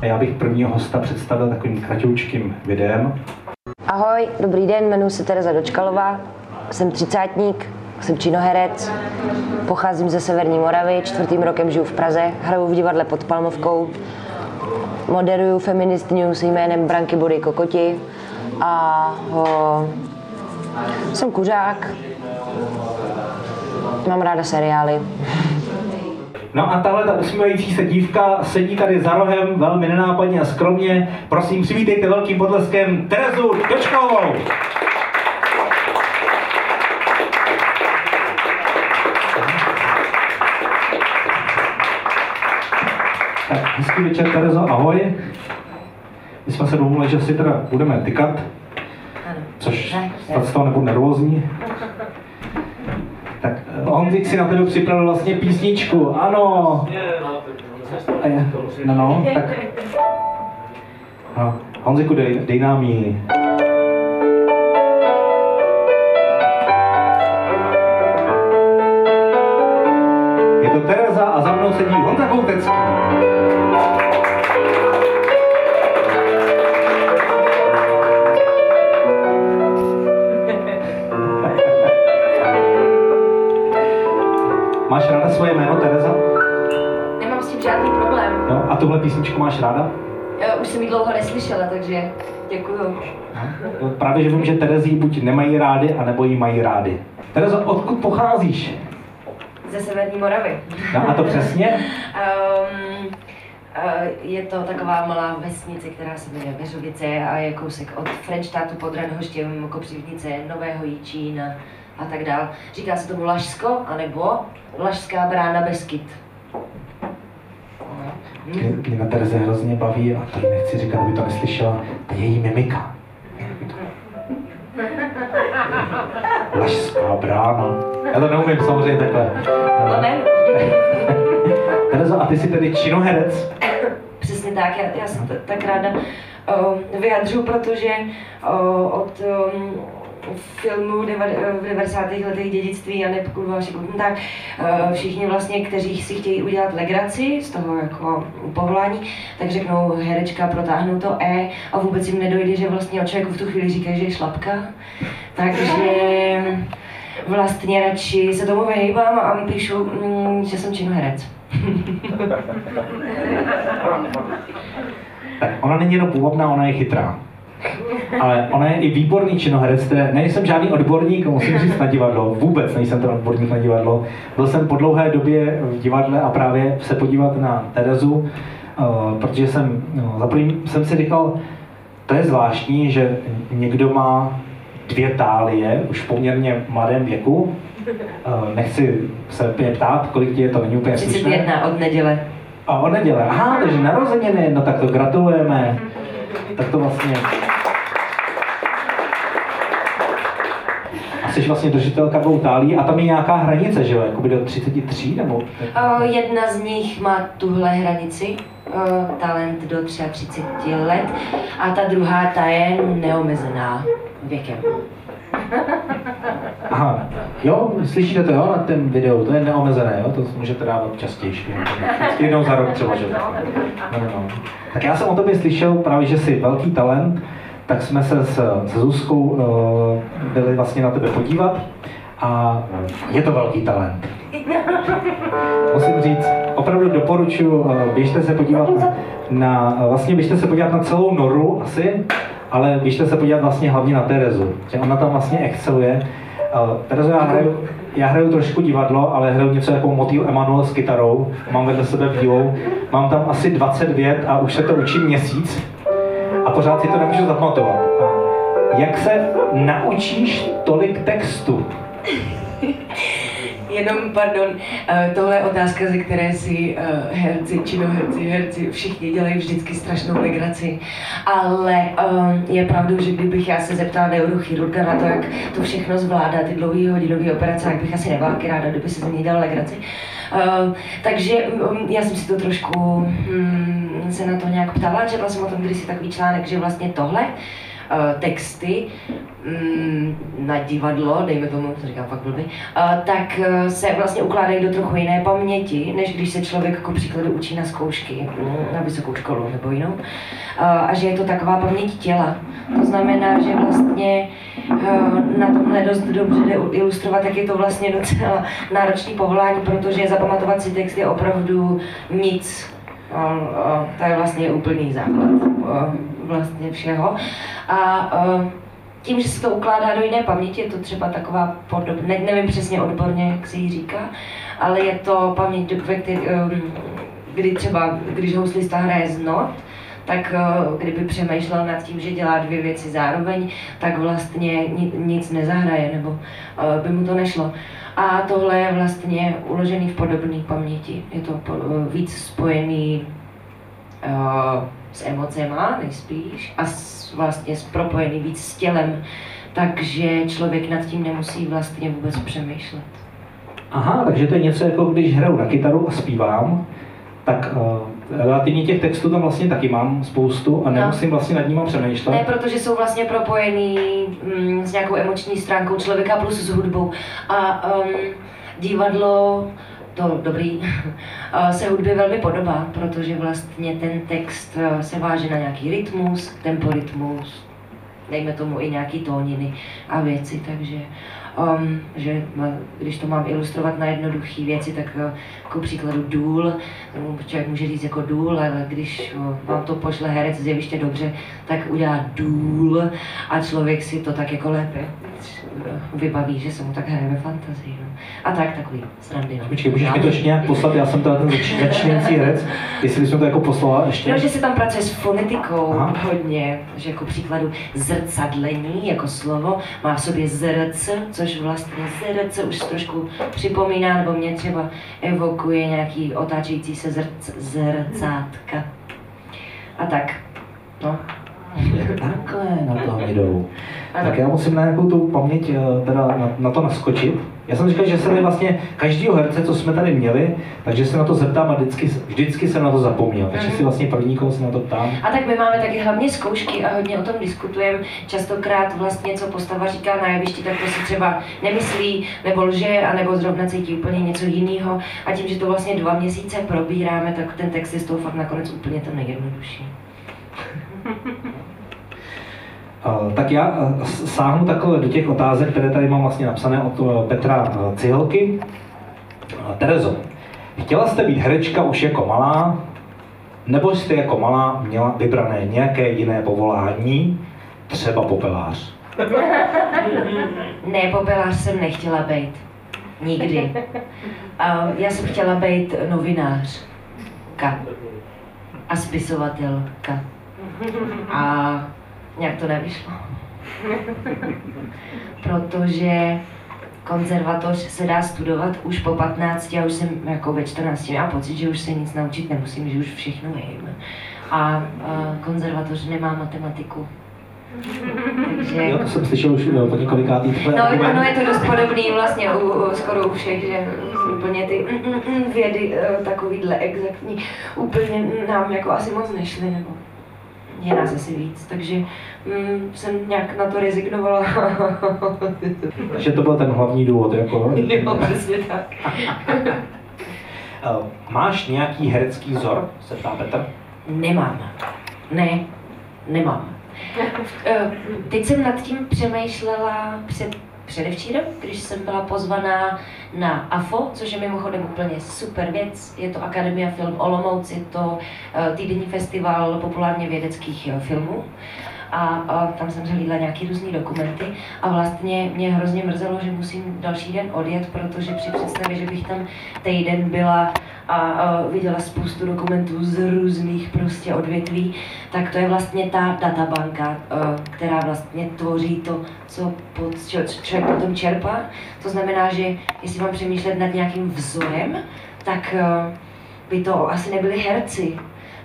A já bych prvního hosta představil takovým kratoučkým videem. Ahoj, dobrý den, jmenuji se Tereza Dočkalová, jsem třicátník, jsem činoherec, pocházím ze Severní Moravy, čtvrtým rokem žiju v Praze, hraju v divadle pod Palmovkou, moderuju Feminist News jménem Branky Body Kokoti a o, jsem kuřák, mám ráda seriály. No a tahle ta usmívající se dívka sedí tady za rohem velmi nenápadně a skromně. Prosím, přivítejte velkým potleskem Terezu Dočkalovou. Tak, hezký večer, Terezo, ahoj. My jsme se domluvili, že si teda budeme tykat, což snad z toho nebudu nervózní. Tak eh, Honzik si na tebe připravil vlastně písničku, ano. A je- No, no, tak. No, Honziku, dej, dej nám ji. Máš ráda? Já už jsem ji dlouho neslyšela, takže děkuju. No, Právě, že vím, že Terezy ji buď nemají rády, anebo ji mají rády. Terezo, odkud pocházíš? Ze Severní Moravy. No, a to přesně? Um, je to taková malá vesnice, která se jmenuje Veřovice a je kousek od Frenštátu pod Radhoštěm, Kopřivnice, Nového Jičína a tak dál. Říká se tomu Lašsko, anebo Lašská brána Beskyt. No. Mě, mě na Tereze hrozně baví, a to jí nechci říkat, aby to neslyšela, ta její mimika. Lašská brána. Já to neumím samozřejmě takhle. To ne? Terezo, a ty jsi tedy činoherec? Přesně tak, já, já se t- tak ráda uh, vyjadřu, protože uh, od um, filmu v 90. letech dědictví a kurva šikutný, tak uh, všichni vlastně, kteří si chtějí udělat legraci z toho jako povolání, tak řeknou herečka, protáhnou to E a vůbec jim nedojde, že vlastně o člověku v tu chvíli říkají, že je šlapka. Takže vlastně radši se tomu vyhýbám a píšu, mm, že jsem činoherec. Tak ona není jenom půvabná, ona je chytrá. Ale ona je i výborný činoherec, které nejsem žádný odborník, musím říct na divadlo, vůbec nejsem ten odborník na divadlo. Byl jsem po dlouhé době v divadle a právě se podívat na Terezu, eh, protože jsem, no, za první jsem si říkal, to je zvláštní, že někdo má dvě tálie už v poměrně mladém věku. Eh, Nechci se úplně ptát, kolik ti je, to není úplně slušné. 31 od neděle. A o neděle. Aha, takže narozeniny, no tak to gratulujeme. Tak to vlastně... jsi vlastně držitelka dvou tálí a tam je nějaká hranice, že jo? Jakoby do 33 nebo? Uh, jedna z nich má tuhle hranici, uh, talent do 33 let, a ta druhá, ta je neomezená věkem. Aha, jo, slyšíte to, jo, na tom videu, to je neomezené, jo, to můžete dávat častěji. Vždycky jednou za rok třeba, že jo. No, no, no. Tak já jsem o tobě slyšel právě, že jsi velký talent, tak jsme se s, se Zuzkou uh, byli vlastně na tebe podívat a je to velký talent. Musím říct, opravdu doporučuji, uh, běžte se podívat na, na, vlastně běžte se podívat na celou Noru asi, ale běžte se podívat vlastně hlavně na Terezu, že ona tam vlastně exceluje. Uh, Terezo, já hraju, já hraju trošku divadlo, ale hraju něco jako motýl Emanuel s kytarou, mám vedle sebe bílou, mám tam asi 20 vět a už se to učím měsíc a pořád si to nemůžu zapamatovat. Jak se naučíš tolik textu? Jenom, pardon, eh, tohle je otázka, ze které si eh, herci, činoherci, herci, všichni dělají vždycky strašnou legraci. Ale eh, je pravdou, že kdybych já se zeptala neurochirurga na to, jak to všechno zvládá, ty dlouhé hodinové operace, tak bych asi nebyla ráda, kdyby se ze mě dělal legraci. Takže mm, já jsem si to trošku mm, mm, se na to nějak ptala, četla jsem o tom kdysi takový článek, že vlastně tohle eh, texty mm, na divadlo, dejme tomu, to říkám fakt blbý, uh, tak uh, se vlastně ukládají do trochu jiné paměti, než když se člověk jako příkladu učí na zkoušky, na vysokou školu nebo jinou. A že je to taková paměť těla. To znamená, že vlastně na tomhle dost dobře jde ilustrovat, jak je to vlastně docela náročný povolání, protože zapamatovat si text je opravdu nic. To je vlastně úplný základ vlastně všeho. A tím, že se to ukládá do jiné paměti, je to třeba taková podobná, ne, nevím přesně odborně, jak se jí říká, ale je to paměť, um, kdy třeba, když houslista hraje z not, tak kdyby přemýšlel nad tím, že dělá dvě věci zároveň, tak vlastně nic nezahraje, nebo by mu to nešlo. A tohle je vlastně uložený v podobné paměti. Je to víc spojený uh, s emocema nejspíš a s, vlastně propojený víc s tělem, takže člověk nad tím nemusí vlastně vůbec přemýšlet. Aha, takže to je něco jako když hraju na kytaru a zpívám, tak uh, relativně těch textů tam vlastně taky mám spoustu a no. nemusím no. vlastně nad nimi přemýšlet. Ne, protože jsou vlastně propojený mm, s nějakou emoční stránkou člověka plus s hudbou. A um, divadlo to dobrý, se hudbě velmi podobá, protože vlastně ten text eh, se váže na nějaký rytmus, temporytmus, dejme tomu i nějaký tóniny a věci, takže um, že když to mám ilustrovat na jednoduché věci, tak uh, jako příkladu důl, člověk může říct jako důl, ale když uh, vám to pošle herec z jeviště dobře, tak udělá důl a člověk si to tak jako lépe vybaví, že se mu tak hraje ve fantazii. No. A tak takový srandy. No. Počkej, můžeš mi to ještě nějak poslat, já jsem teda ten začínající herec, jestli bys to jako poslala ještě. No, že se tam pracuje s fonetikou Aha. hodně, že jako příkladu zrcadlení jako slovo má v sobě zrc, což vlastně zrc už trošku připomíná, nebo mě třeba evokuje nějaký otáčející se zrc, zrcátka. A tak, no. Takhle na to jdou. Tak já musím na nějakou tu paměť eh, teda na, na to naskočit. Já jsem říkal, že se mi vlastně každýho herce, co jsme tady měli, takže se na to zeptám a vždycky, vždycky jsem na to zapomněl. Takže si mhm. vlastně první koho se na to ptám. A tak my máme taky hlavně zkoušky a hodně o tom diskutujeme. Častokrát vlastně, co postava říká na jevišti, tak to si třeba nemyslí, nebo lže, anebo zrovna cítí úplně něco jiného. A tím, že to vlastně dva měsíce probíráme, tak ten text je z toho fakt nakonec úplně to nejjednodušší. Tak já sáhnu takhle do těch otázek, které tady mám vlastně napsané od eh, Petra eh, Cihelky. Terezo, chtěla jste být herečka už jako malá, nebo jste jako malá měla vybrané nějaké jiné povolání, třeba popelář? ne, popelář jsem nechtěla být. Nikdy. Já jsem chtěla být novinářka a spisovatelka. A nějak to nevyšlo. Protože konzervatoř se dá studovat už po 15, já už jsem jako ve 14, já pocit, že už se nic naučit nemusím, že už všechno vím. A, a konzervatoř nemá matematiku. Takže... Jo, to jsem slyšel už no, po několikátý. No, ono je to dost podobný vlastně u, u, skoro u všech, že úplně ty mm, mm, mm vědy uh, takovýhle exaktní úplně nám jako asi moc nešly, nebo je nás asi víc, takže mm, jsem nějak na to rezignovala. takže to byl ten hlavní důvod, jako? jo, přesně tak. Eh, máš nějaký herecký vzor, se ptá Petr? Nemám. Ne, nemám. Eh, teď jsem nad tím přemýšlela před předevčírem, když jsem byla pozvaná na AFO, což je mimochodem úplně super věc. Je to Akademia Film Olomouc, je to eh, týdenní festival populárně vědeckých eh, filmů a, a tam jsem zhlídla nějaký různý dokumenty a vlastně mě hrozně mrzelo, že musím další den odjet, protože při představě, že bych tam týden byla a, a viděla spoustu dokumentů z různých prostě odvětví, tak to je vlastně ta databanka, která vlastně tvoří to, co pod, člověk potom čerpá. To znamená, že jestli mám přemýšlet nad nějakým vzorem, tak by to asi nebyli herci,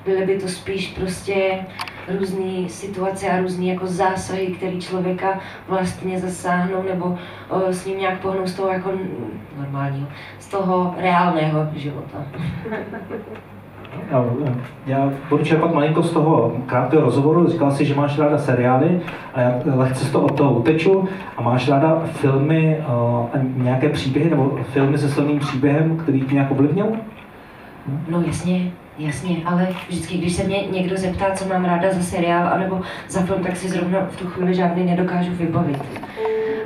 byly by to spíš prostě různé situace a různé jako zásahy, které člověka vlastně zasáhnou nebo s ním nějak pohnou z toho jako normálního, z toho reálného života. Já, já budu čerpat malinko z toho krátkého rozhovoru. Říkal jsi, že máš ráda seriály a já lehce z toho od toho uteču. A máš ráda filmy uh, a nějaké příběhy nebo filmy se silným příběhem, který tě nějak ovlivnil? No jasně, jasně, ale vždycky, když se mě někdo zeptá, co mám ráda za seriál anebo za film, tak si zrovna v tu chvíli žádný nedokážu vybavit.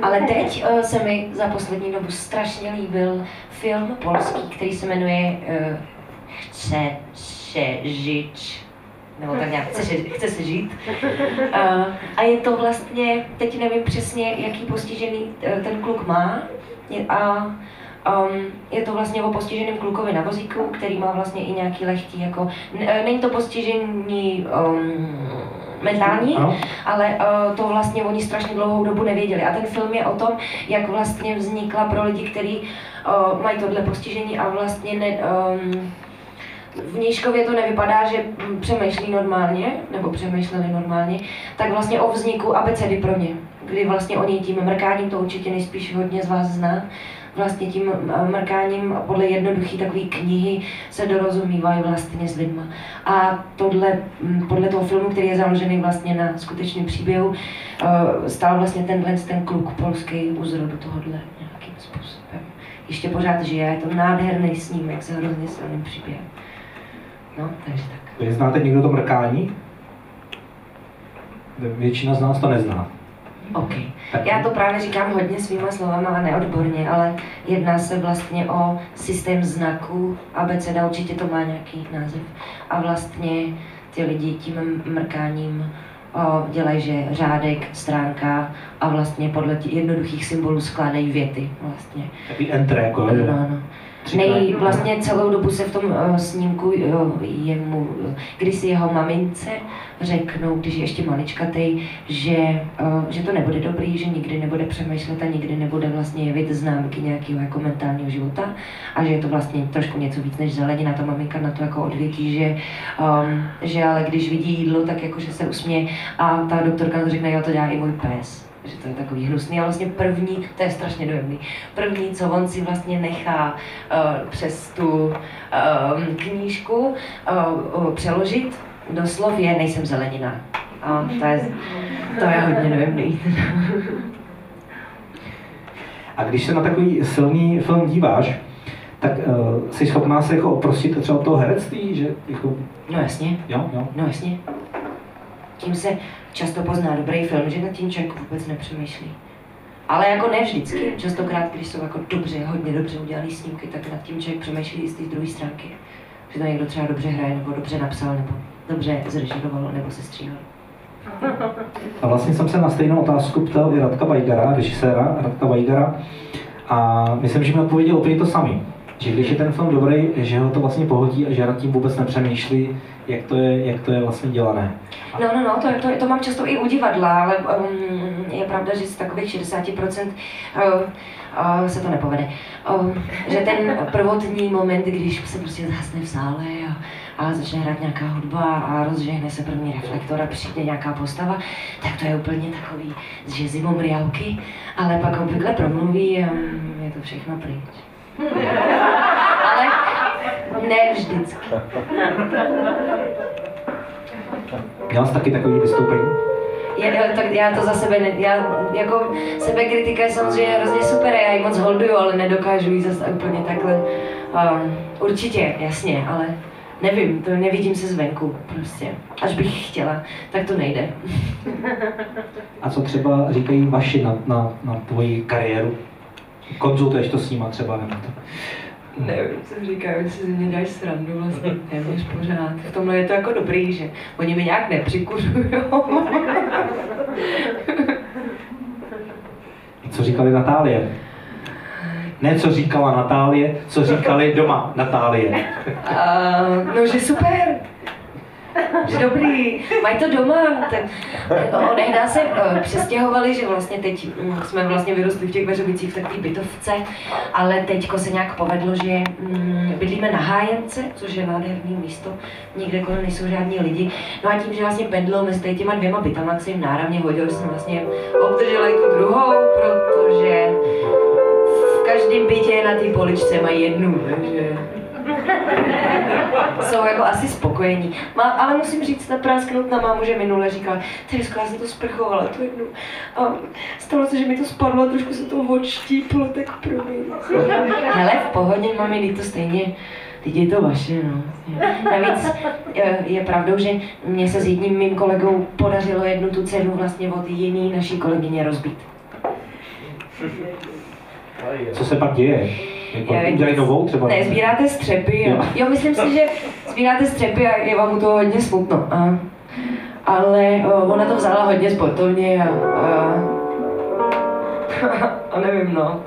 Ale teď uh, se mi za poslední dobu strašně líbil film polský, který se jmenuje uh, Chce se žít, nebo tak nějak, chce, chce se žít. Uh, a je to vlastně, teď nevím přesně, jaký postižený uh, ten kluk má. A Um, je to vlastně o postiženém klukovi na vozíku, který má vlastně i nějaký lehký, jako, e, není to postižení um, mentální, Ano. ale uh, to vlastně oni strašně dlouhou dobu nevěděli. A ten film je o tom, jak vlastně vznikla pro lidi, kteří uh, mají tohle postižení a vlastně ne, um, v Nížkově to nevypadá, že přemýšlí normálně, nebo přemýšleli normálně, tak vlastně o vzniku abecedy pro ně, kdy vlastně oni tím mrkáním, to určitě nejspíš hodně z vás zná, vlastně tím eh, mrkáním podle jednoduché takové knihy se dorozumívají vlastně s lidma. A tohle, mm, podle toho filmu, který je založený vlastně na skutečném příběhu, eh, stál vlastně tenhle ten kluk polský u zrodu tohohle nějakým způsobem. Ještě pořád žije, je to nádherný snímek s hrozně silným příběhem. No, takže tak. Vy znáte někdo to mrkání? Většina z nás to nezná. OK. Já to právě říkám hodně svýma slovama a neodborně, ale jedná se vlastně o systém znaků. Abeceda určitě to má nějaký název. A vlastně ty lidi tím mrkáním o, dělají, že řádek, stránka a vlastně podle těch jednoduchých symbolů skládají věty vlastně. Takový enter, jako No, no. Nej, vlastně celou dobu se v tom uh, snímku uh, jemu, uh, když si jeho mamince řeknou, když je ještě maličkatej, že, uh, že to nebude dobrý, že nikdy nebude přemýšlet a nikdy nebude vlastně jevit známky nějakého jako mentálního života a že je to vlastně trošku něco víc než zelenina. Ta maminka na to jako odvětí, že, um, že ale když vidí jídlo, tak jako že se usměje a ta doktorka to řekne, jo, to dělá i můj pes že to je takový hnusný, ale vlastně první, to je strašně dojemný, první, co on si vlastně nechá uh, přes tu um, knížku uh, uh, přeložit do slov je nejsem zelenina. A to je, to je hodně dojemný. A když se na takový silný film díváš, tak uh, jsi schopná se jako oprostit třeba od toho herectví, že jako, No jasně, jo, jo. no jasně. Tím se často pozná dobrý film, že nad tím člověk vůbec nepřemýšlí. Ale jako ne vždycky, častokrát, když jsou jako dobře, hodně dobře udělané snímky, tak nad tím člověk přemýšlí i z té druhé stránky. Že to někdo třeba dobře hraje, nebo dobře napsal, nebo dobře zrežíroval, nebo se stříhal. A vlastně jsem se na stejnou otázku ptal i Radka Weigara, režiséra Radka Weigara, a myslím, že mi odpověděl úplně to samý. Že když je ten film dobrý, že ho to vlastně pohodí a že nad tím vůbec nepřemýšlí, jak to je, jak to je vlastně dělané. No, no, no, to, to, to mám často i u divadla, ale um, je pravda, že z takových 60% uh, uh, se to nepovede. Um, že ten prvotní moment, když se prostě zhasne v sále a, a začne hrát nějaká hudba a rozžehne se první reflektor a přijde nějaká postava, tak to je úplně takový, že zimou rialky, ale pak obvykle promluví a um, je to všechno pryč. ale ne vždycky. Měla jsi taky takový vystoupení? Já, já, tak já to za sebe, ne, já, jako sebekritika je samozřejmě hrozně super, já ji moc holduju, ale nedokážu ji zase úplně takhle. Um, určitě, jasně, ale nevím, to nevidím se zvenku prostě. Až bych chtěla, tak to nejde. A co třeba říkají vaši na, na, na tvoji kariéru? Konzultuješ to s nima třeba nebo to? Nevím, co říkají, si ze mě dělají srandu vlastně téměř pořád. V tomhle je to jako dobrý, že oni mi nějak nepřikuřujou. Co říkali Natálie? Ne, co říkala Natálie, co říkali doma Natálie. Uh, no, že super. Že dobrý, mají to doma. Tak, no, nehdá se uh, přestěhovali, že vlastně teď um, jsme vlastně vyrostli v těch Veřovicích v takové bytovce, ale teďko se nějak povedlo, že um, bydlíme na Hájence, což je nádherný místo, nikde kolem nejsou žádní lidi. No a tím, že vlastně pendlou mezi těma dvěma bytama, jak se jim náravně hodil, jsem vlastně obdržela i tu druhou, protože každém bytě na té poličce mají jednu, takže jsou jako asi spokojení. Má, ale musím říct, naprásknout na mámu, že minule říkala, Teresko, já jsem to sprchovala tu jednu. A stalo se, že mi to spadlo a trošku se to odštíplo, tak promiň. Hele, v pohodě, mami, to stejně Teď je to vaše, no. Navíc je, je pravdou, že mě se s jedním mým kolegou podařilo jednu tu cenu vlastně od jiný naší kolegyně rozbít. Co se pak děje? Jako, udělají novou třeba? Ne, sbíráte střepy, jo. Jo. myslím si, že sbíráte střepy a je vám u toho hodně smutno. A, ale o, ona to vzala hodně sportovně a, a, a nevím, no.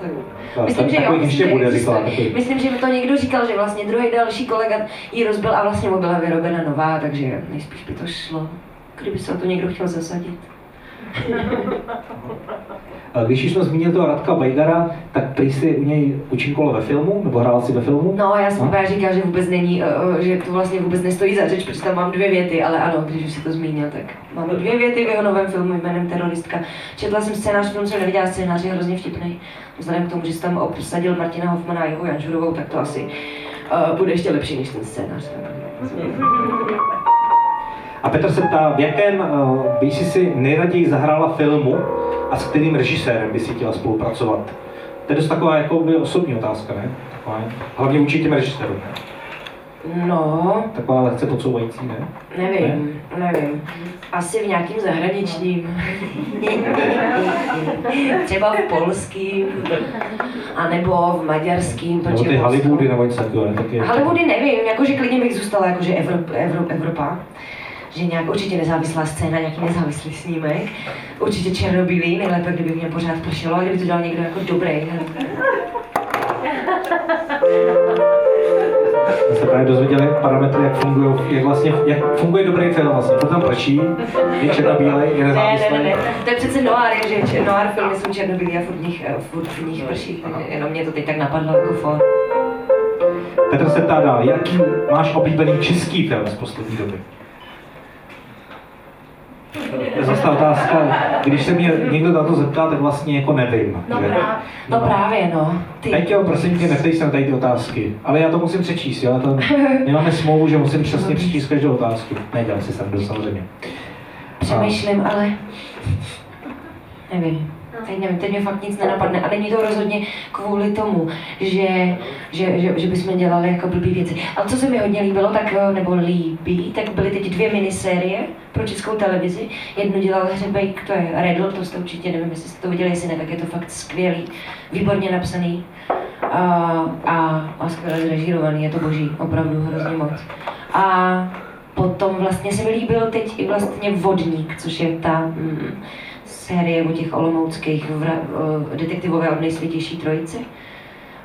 Tak, myslím, že jo, myslím, že bude, říkala. Myslím, že mi to někdo říkal, že vlastně druhý další kolega ji rozbil a vlastně mu byla vyrobena nová, takže nejspíš by to šlo. Kdyby se o to někdo chtěl zasadit. A Když už jsme zmínil toho Radka Bajgara, tak prý jsi u něj účinkoval ve filmu, nebo hrál si ve filmu? No, já jsem No. úplně říkal, že vůbec není, eh, že to vlastně vůbec nestojí za řeč, protože tam mám dvě věty, ale ano, když už si to zmínil, tak mám dvě věty v jeho novém filmu jménem Teroristka. Četla jsem scénář, film jsem neviděla, scénář je hrozně vtipný. Vzhledem k tomu, že jsem tam obsadil Martina Hoffmana a jeho Janžurovou, tak to asi uh, bude ještě lepší než ten scénář. A Petr se ptá, v jakém by si si nejraději zahrála filmu a s kterým režisérem by si chtěla spolupracovat? To je dost taková jako by osobní otázka, ne? Taková, hlavně vůči těm režisérům. No, Taková lehce podsouvající, ne? nevím, nevím. Asi v nějakým zahraničním. Třeba v polským, anebo v maďarským. Nebo ty Hollywoody nebo něco takového, ne? Hollywoody nevím, jakože klidně bych zůstala jakože Evrop, Evrop, Evropa. Že nějak určitě nezávislá scéna, nějaký nezávislý snímek. Určitě černobílý, nejlépe, kdyby mě pořád pršelo, a kdyby to dělal někdo jako dobrý. jsme se právě dozvěděli parametry, jak fungují, jak vlastně, jak funguje dobrý film vlastně. To tam prší, je černobílej, je Ne, ne, nezávislý. ne, ne, to je přece noir, že noir filmy jsou černobílý a furt v nich, eh, furt v nich prší, jenom mě to teď tak napadlo jako for. Petr se ptá dál, jaký máš oblíbený český film z poslední doby? To je zase ta otázka, když se mě někdo na to zeptá, tak vlastně jako nevím. No, že? právě, no právě, no. Ty. Teď jo, prosím tě, neptej se na tady ty otázky. Ale já to musím přečíst, jo? To, my máme smlouvu, že musím přesně přečíst každou otázku. Nedělám si srandu, samozřejmě. Přemýšlím, ale nevím. Teď nevím, teď mě fakt nic nenapadne. A není to rozhodně kvůli tomu, že, že, že, že bychom dělali jako blbý věci. Ale co se mi hodně líbilo, tak, eh, nebo líbí, tak byly teď dvě minisérie pro českou televizi. Jednu dělal Hřebejk, to je Redl, to jste určitě, nevím, jestli jste to viděli, jestli ne, tak je to fakt skvělý, výborně napsaný a, a, a skvěle zrežírovaný, je to boží, opravdu hrozně moc. A potom vlastně se mi líbil teď i vlastně Vodník, což je ta mm, série o těch olomouckých vra, detektivové od nejsvětější trojice.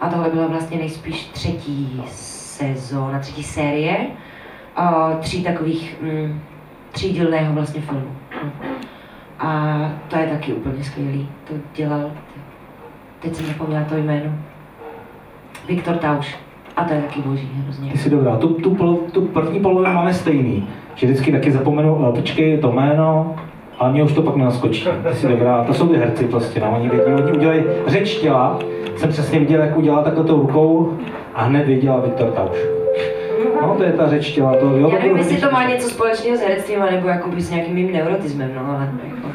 A tohle byla vlastně nejspíš třetí sezóna, třetí série tří takových mm, třídílného vlastně filmu. A to je taky úplně skvělý. To dělal, teď jsem zapomněla to jméno, Viktor Tauš. A to je taky boží, hrozně. Ty jsi dobrá. Tu, tu, tu první polovinu máme stejný. Že vždycky taky zapomenu, počkej, to jméno, a mě už to pak nenaskočí. Jsi dobrá. To jsou ty herci prostě, no. Oni vědí, oni udělají řeč těla. Jsem přesně viděl, jak udělala takhle tou rukou a hned věděla Viktor Tauš. No, to je ta řeč těla. To, jo, Já nevím, jestli to má něco společného s herectvím, nebo jakoby s nějakým mým neurotismem, no, ale jako,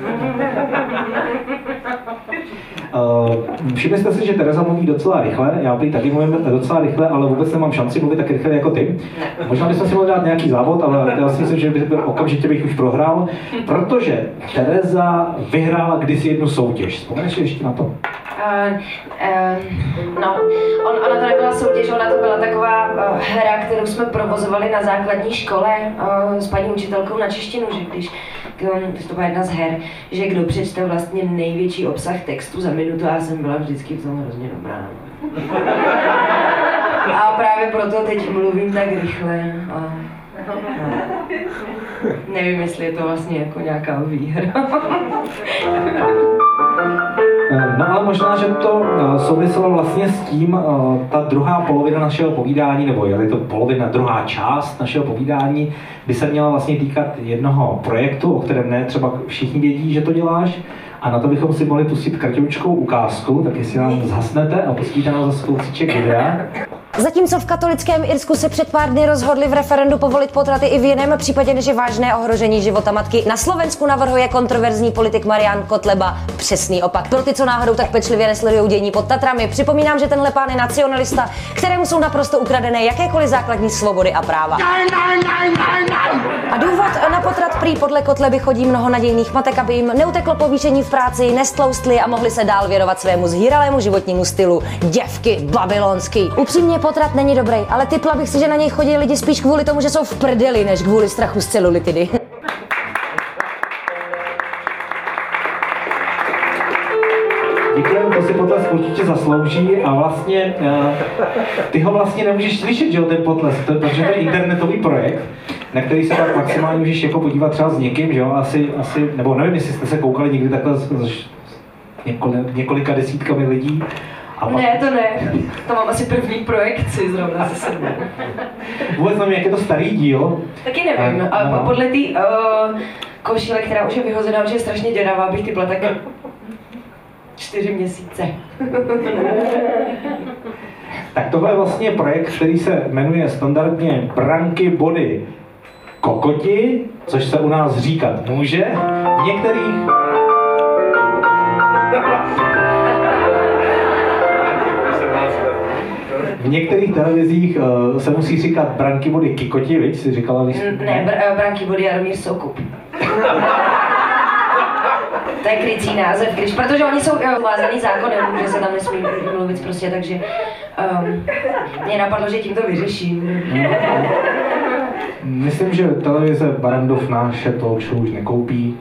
všimli jste si, že Tereza mluví docela rychle, já prý taky mluvím docela rychle, ale vůbec nemám šanci mluvit tak rychle jako ty. Možná bychom si mohli dát nějaký závod, ale já si myslím, že by byl okamžitě bych už prohrál, protože Tereza vyhrála kdysi jednu soutěž. Vzpomeneš si ještě na to? Uh, uh, no, on, ona to nebyla soutěž, ona to byla taková uh, hra, kterou jsme provozovali na základní škole uh, s paní učitelkou na češtinu, že když, to byla jedna z her, že kdo přečte vlastně největší obsah textu za minutu, a já jsem byla vždycky v tom hrozně dobrá. A právě proto teď mluvím tak rychle. A, no. Nevím, jestli je to vlastně jako nějaká výhra. No ale možná, že to eh, souviselo vlastně s tím, eh, ta druhá polovina našeho povídání, nebo je to polovina, druhá část našeho povídání, by se měla vlastně týkat jednoho projektu, o kterém ne třeba všichni vědí, že to děláš. A na to bychom si mohli pustit kratěvčkou ukázku, tak jestli nám zhasnete a pustíte nám zase kousíček videa. Zatímco v katolickém Irsku se před pár dny rozhodli v referendu povolit potraty i v jiném případě, než je vážné ohrožení života matky, na Slovensku navrhuje kontroverzní politik Marian Kotleba přesný opak. Pro ty, co náhodou tak pečlivě nesledují dění pod Tatrami, připomínám, že tenhle pán je nacionalista, kterému jsou naprosto ukradené jakékoliv základní svobody a práva. A důvod na potrat prý podle Kotleby chodí mnoho nadějných matek, aby jim neuteklo povýšení v práci, nestloustli a mohli se dál věnovat svému zhýralému životnímu stylu. Děvky babylonský. Upřímně potrat není dobrý, ale typla bych si, že na něj chodí lidi spíš kvůli tomu, že jsou v prdeli, než kvůli strachu z celulitidy. zaslouží a vlastně uh, ty ho vlastně nemůžeš slyšet, že jo, ten potles, to, protože to je internetový projekt, na který se tak maximálně můžeš jako podívat třeba s někým, že jo, asi, asi, nebo nevím, jestli jste se koukali někdy takhle s, s několik, několika desítkami lidí. A. Ne, to ne. To mám asi první projekci zrovna se sebou. Vůbec nevím, jak je to starý díl. Taky nevím. A no. podle té uh, košile, která už je vyhozená, že je strašně děravá, bych typla tak čtyři měsíce. tak tohle je vlastně projekt, který se jmenuje standardně Branky Body Kokoti, což se u nás říkat může. V některých V některých televizích uh, se musí říkat branky body kikoti, viď? Si říkala, když... Ne, br- branky body Jaromír Soukup. to je krycí název, když, protože oni jsou vázaný zákonem, že se tam nesmí mluvit prostě, takže um, mě napadlo, že tím to vyřeším. Myslím, že televize Barandov naše show už nekoupí.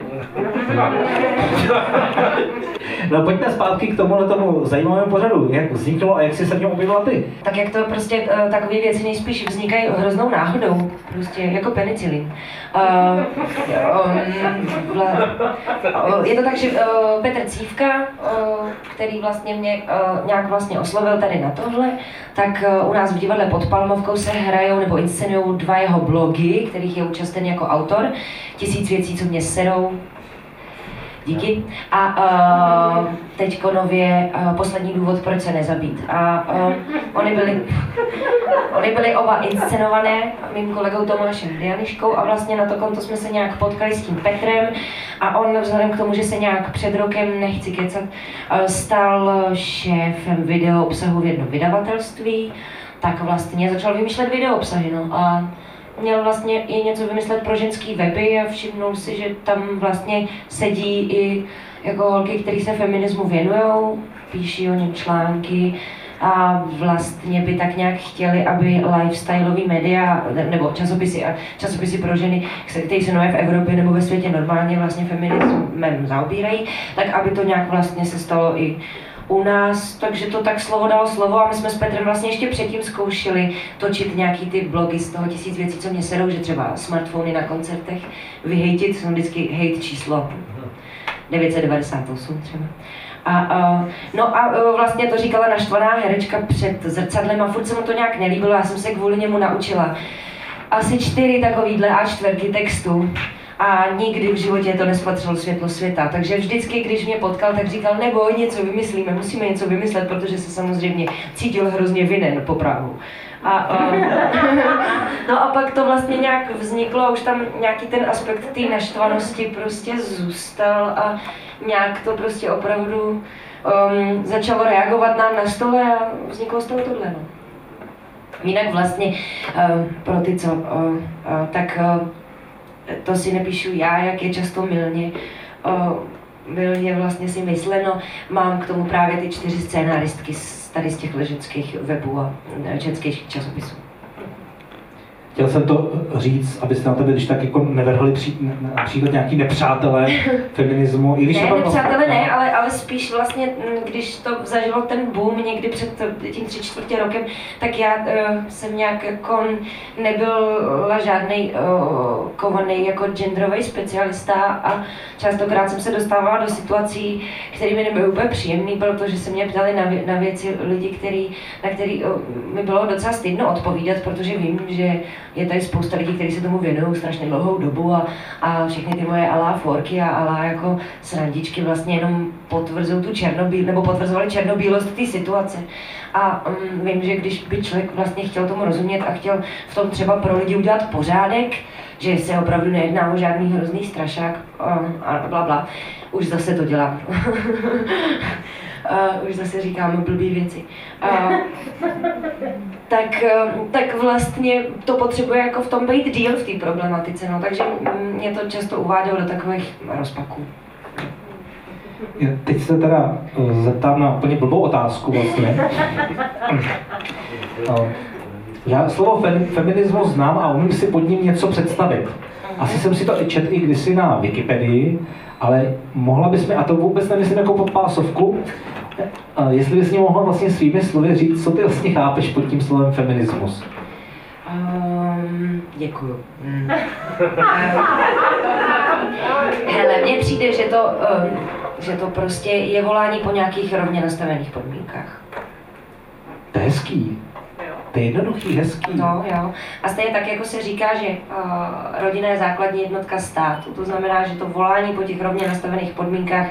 No pojďme zpátky k tomuhle tomu zajímavému pořadu. Jak vzniklo a jak jsi se v něm objevila ty? Tak jak to prostě uh, takové věci nejspíš vznikají hroznou náhodou, prostě jako penicilin. Uh, je to tak, že uh, Petr Cívka, uh, který vlastně mě uh, nějak vlastně oslovil tady na tohle, tak uh, u nás v divadle pod Palmovkou se hrajou nebo inscenují dva jeho blogy, kterých je účasten jako autor. Tisíc věcí, co mě serou, Díky. A uh, teď nově uh, poslední důvod, proč se nezabít. A uh, oni byli, oni byli oba inscenované mým kolegou Tomášem Dianiškou a vlastně na to konto jsme se nějak potkali s tím Petrem a on vzhledem k tomu, že se nějak před rokem, nechci kecat, uh, stal šéfem video obsahu v jednom vydavatelství, tak vlastně začal vymýšlet video obsahy. No. A měl vlastně i něco vymyslet pro ženský weby a všimnul si, že tam vlastně sedí i jako holky, které se feminismu věnují, píší o něm články a vlastně by tak nějak chtěli, aby lifestyleový média nebo časopisy, časopisy pro ženy, které se nové v Evropě nebo ve světě normálně vlastně feminismem zaobírají, tak aby to nějak vlastně se stalo i u nás, takže to tak slovo dalo slovo a my jsme s Petrem vlastně ještě předtím zkoušeli točit nějaký ty blogy z toho tisíc věcí, co mě sedou, že třeba smartfony na koncertech vyhejtit, jsem vždycky hate číslo 998 třeba. A, a, no a vlastně to říkala naštvaná herečka před zrcadlem a furt se mu to nějak nelíbilo, já jsem se kvůli němu naučila asi čtyři takovýhle A4 textu a nikdy v životě to nespatřilo světlo světa. Takže vždycky, když mě potkal, tak říkal, nebo něco vymyslíme, musíme něco vymyslet, protože se samozřejmě cítil hrozně vinen po právu. A, a, no a pak to vlastně nějak vzniklo a už tam nějaký ten aspekt té naštvanosti prostě zůstal a nějak to prostě opravdu um, začalo reagovat nám na stole a vzniklo z toho tohle. No. Jinak vlastně um, pro ty, co, uh, uh, tak uh, to si nepíšu já, jak je často milně, o, milně vlastně si mysleno. Mám k tomu právě ty čtyři scénáristky z, tady z těch ležeckých webů a ženských časopisů. Chtěl jsem to říct, abyste na tebe když tak jako nevrhli pří, například nějaký nepřátelé feminismu. I když ne, nepřátelé ne, ale, ale spíš vlastně, mm, když to zažilo ten boom někdy před tím tři čtvrtě rokem, tak já uh, jsem nějak jako nebyla žádný uh, kovaný jako genderový specialista a častokrát jsem se dostávala do situací, které mi nebyly úplně příjemné, protože se mě ptali na, vě, na věci lidi, který, na který uh, mi bylo docela stydno odpovídat, protože vím, že je tady spousta lidí, kteří se tomu věnují strašně dlouhou dobu a, a všechny ty moje alá forky a alá jako srandičky vlastně jenom potvrzují tu černobíl, nebo potvrzovali černobílost té situace. A um, vím, že když by člověk vlastně chtěl tomu rozumět a chtěl v tom třeba pro lidi udělat pořádek, že se opravdu nejedná o žádný hrozný strašák um, a bla bla, už zase to dělám. Uh, už zase říkám blbý věci. Uh, tak, uh, tak vlastně to potřebuje jako v tom být díl v té problematice, no, takže mě to často uvádělo do takových rozpaků. Já teď se teda zeptám na úplně blbou otázku vlastně. Já slovo fe- feminismus znám a umím si pod ním něco představit. Asi jsem si to četl i kdysi na Wikipedii, ale mohla bys mi, a to vůbec nemyslím jako podpásovku, eh, jestli bys mi mohla vlastně svými slovy říct, co ty vlastně chápeš pod tím slovem feminismus. Um, děkuju. Mm. Hele, mně přijde, že to, um, že to prostě je volání po nějakých rovně nastavených podmínkách. To je hezký. To je jednoduchý, hezký. No, jo. A stejně tak, jako se říká, že uh, rodina je základní jednotka státu. To znamená, že to volání po těch rovně nastavených podmínkách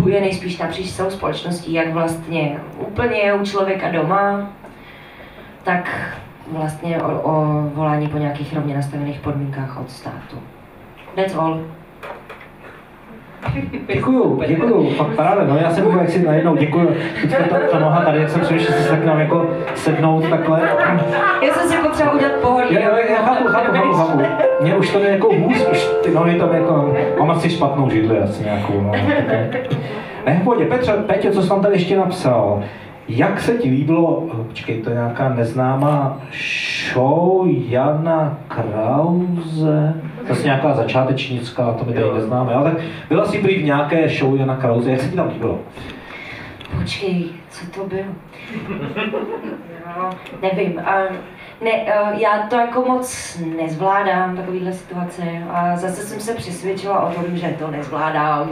bude nejspíš napříč celou společností, jak vlastně úplně je u člověka doma, tak vlastně o, o volání po nějakých rovně nastavených podmínkách od státu. That's all. Děkuju, děkuju, fakt paráda, no já jsem byl, jak si najednou děkuju, teďka ta, ta noha tady, jak jsem přemýšlel, že si tak nám jako sednout takhle. Já jsem si potřeba udělat pohodlí. Já, já, já chápu, chápu, chápu, chápu. Mně už to jako hůz, už ty nohy tam jako, mám asi špatnou židli asi nějakou, no. Ne, v pohodě, Petře, Petě, co jsi tam tady ještě napsal? Jak se ti líbilo, počkej, to je nějaká neznámá show Jana Krause, zase nějaká začátečnická, to my tady neznáme, ale tak byla jsi prý v nějaké show Jana Krause, jak se ti tam líbilo? Počkej, co to bylo? No, nevím. A ne, eh, já to jako moc nezvládám, takovýhle situace. A zase jsem se přesvědčila o tom, že to nezvládám.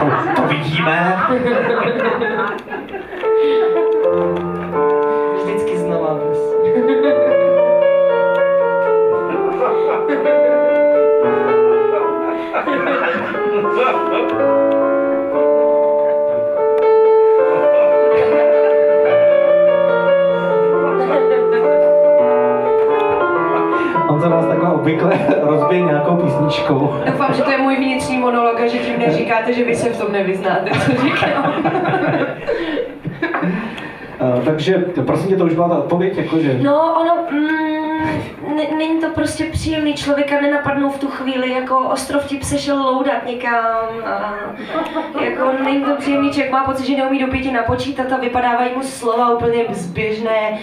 To, to vidíme. Vždycky znova prostě. On obvykle rozbije nějakou písničkou. Doufám, že to je můj vnitřní monolog a že tím neříkáte, že vy se v tom nevyznáte, co říkám. Uh, takže prosím tě, to už byla ta odpověď, jakože... No, ono, mm, ne- není to prostě příjemný, člověka nenapadnou v tu chvíli, jako ostrov ti se šel loudat někam, a jako není to příjemný, člověk má pocit, že neumí do pěti napočítat a vypadávají mu slova úplně zběžné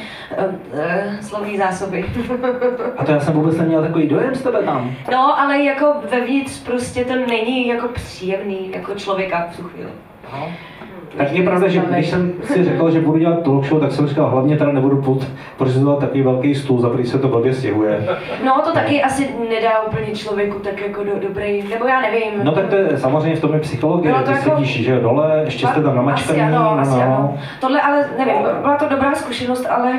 slovní zásoby. A to já jsem vůbec neměl takový dojem z tebe tam. No, ale jako vevnitř prostě to není jako příjemný, jako člověka v tu chvíli. Tak je pravda, že když jsem si řekl, že budu dělat talk show, tak jsem říkal, hlavně teda nebudu pod, pořizovat takový velký stůl, za který se to blbě stěhuje. No, to taky asi nedá úplně člověku tak jako do, dobrý, nebo já nevím. No tak to je samozřejmě v tom je psychologie, to ty jako- sedíš že jo, dole, ještě jste tam namačkaný, Asi ano, no, asi no. ano. Tohle ale, nevím, byla to dobrá zkušenost, ale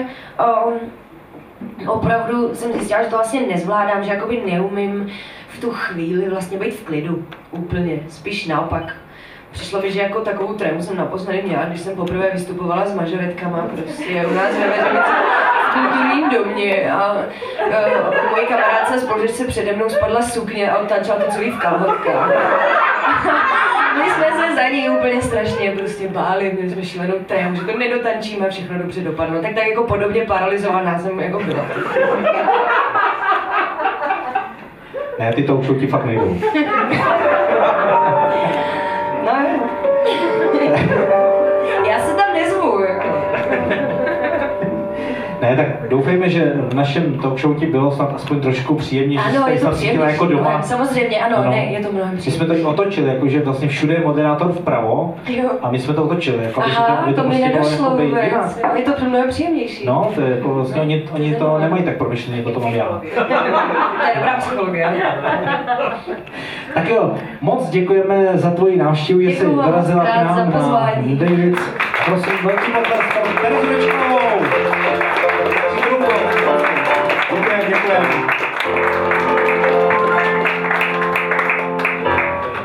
um, opravdu jsem zjistila, že to vlastně nezvládám, že jakoby neumím v tu chvíli vlastně být v klidu úplně, spíš naopak. Přišlo mi, že jako takovou trému jsem naposledy měla, když jsem poprvé vystupovala s mažoretkama, prostě u nás ve Veřovici v kulturním domě a uh, mojí kamarádce spolužečce přede mnou spadla sukně a otáčela to celý v kalhotkách. My jsme se za ní úplně strašně prostě báli, my jsme šílenou trému, že to nedotančíme a všechno dobře dopadlo. Tak tak jako podobně paralizovaná jsem jako byla. Ne, ty talk show ti fakt nejdou. No Ne, tak doufejme, že v našem talk show ti bylo snad aspoň trošku příjemnější, že Ano, jsi je to snad cítila příjemnější. jako doma. mnohem, Samozřejmě, ano, Ano. ne, je to mnohem My jsme příjemnější. to i otočili, jakože vlastně všude je moderátor vpravo Jo. a my jsme to otočili, jako aby Aha, to, aby to mi prostě bylo nedošlo jakoby vůbec. Jo, Je to mnohem příjemnější. No, to je jako vlastně, oni, oni to nemají tak promyšlené, jako to mám já. To je dobrá psychologie. Tak jo, moc děkujeme za tvoji návštěvu, že jsi dorazila k nám na. David. Prosím, velký potlesk pro Terezu. Děkujeme, děkujeme.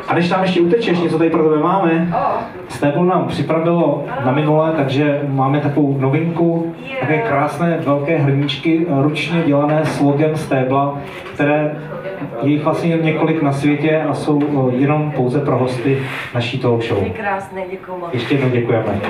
A když tam ještě utečeš, něco tady pro tebe máme, Stéblo nám připravilo na minule, takže máme takovou novinku, také krásné velké hrníčky, ručně dělané s logem Stébla, které je jich vlastně několik na světě a jsou jenom pouze pro hosty naší talk show. Krásné, děkuji. Ještě jednou děkujeme.